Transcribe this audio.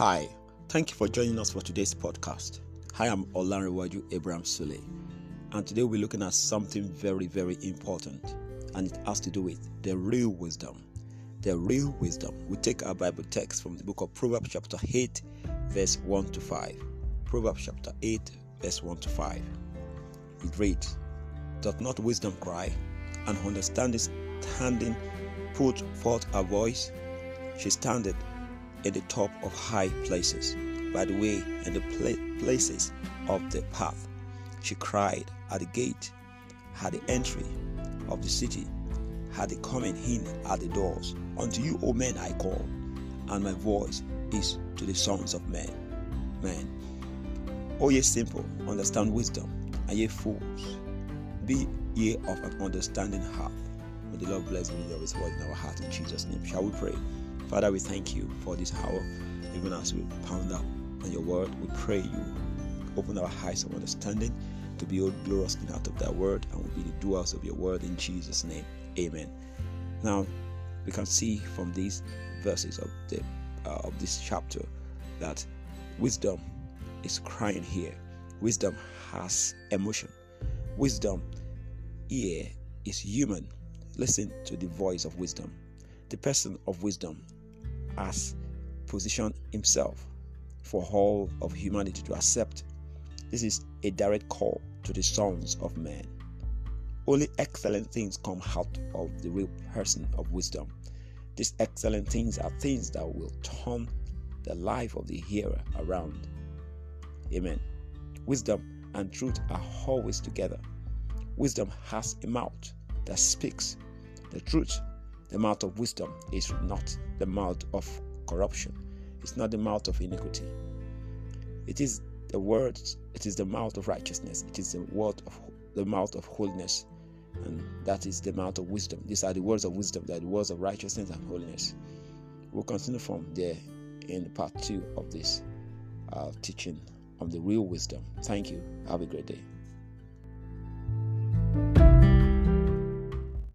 Hi, thank you for joining us for today's podcast. Hi, I'm Olanrewaju Abraham Sule, and today we're looking at something very, very important, and it has to do with the real wisdom. The real wisdom. We take our Bible text from the book of Proverbs, chapter 8, verse 1 to 5. Proverbs, chapter 8, verse 1 to 5. It reads, Doth not wisdom cry, and understanding standing put forth a voice? She standeth in the top of high places, by the way, in the pla- places of the path. She cried at the gate, at the entry of the city, at the coming in at the doors. Unto you, O men, I call, and my voice is to the sons of men. Men, O ye simple, understand wisdom, and ye fools, be ye of an understanding heart. May the Lord bless me of His word in our heart in Jesus' name. Shall we pray? Father, we thank you for this hour, even as we pound up on your word. We pray you open our eyes of understanding to behold glorious out of that word and we'll be the doers of your word in Jesus' name. Amen. Now, we can see from these verses of the uh, of this chapter that wisdom is crying here. Wisdom has emotion. Wisdom ear is human. Listen to the voice of wisdom. The person of wisdom has positioned himself for all of humanity to accept. This is a direct call to the sons of men. Only excellent things come out of the real person of wisdom. These excellent things are things that will turn the life of the hearer around. Amen. Wisdom and truth are always together. Wisdom has a mouth that speaks the truth. The mouth of wisdom is not the mouth of corruption, it's not the mouth of iniquity. It is the word, it is the mouth of righteousness, it is the word of the mouth of holiness, and that is the mouth of wisdom. These are the words of wisdom, that the words of righteousness and holiness. We'll continue from there in part two of this uh, teaching on the real wisdom. Thank you. Have a great day.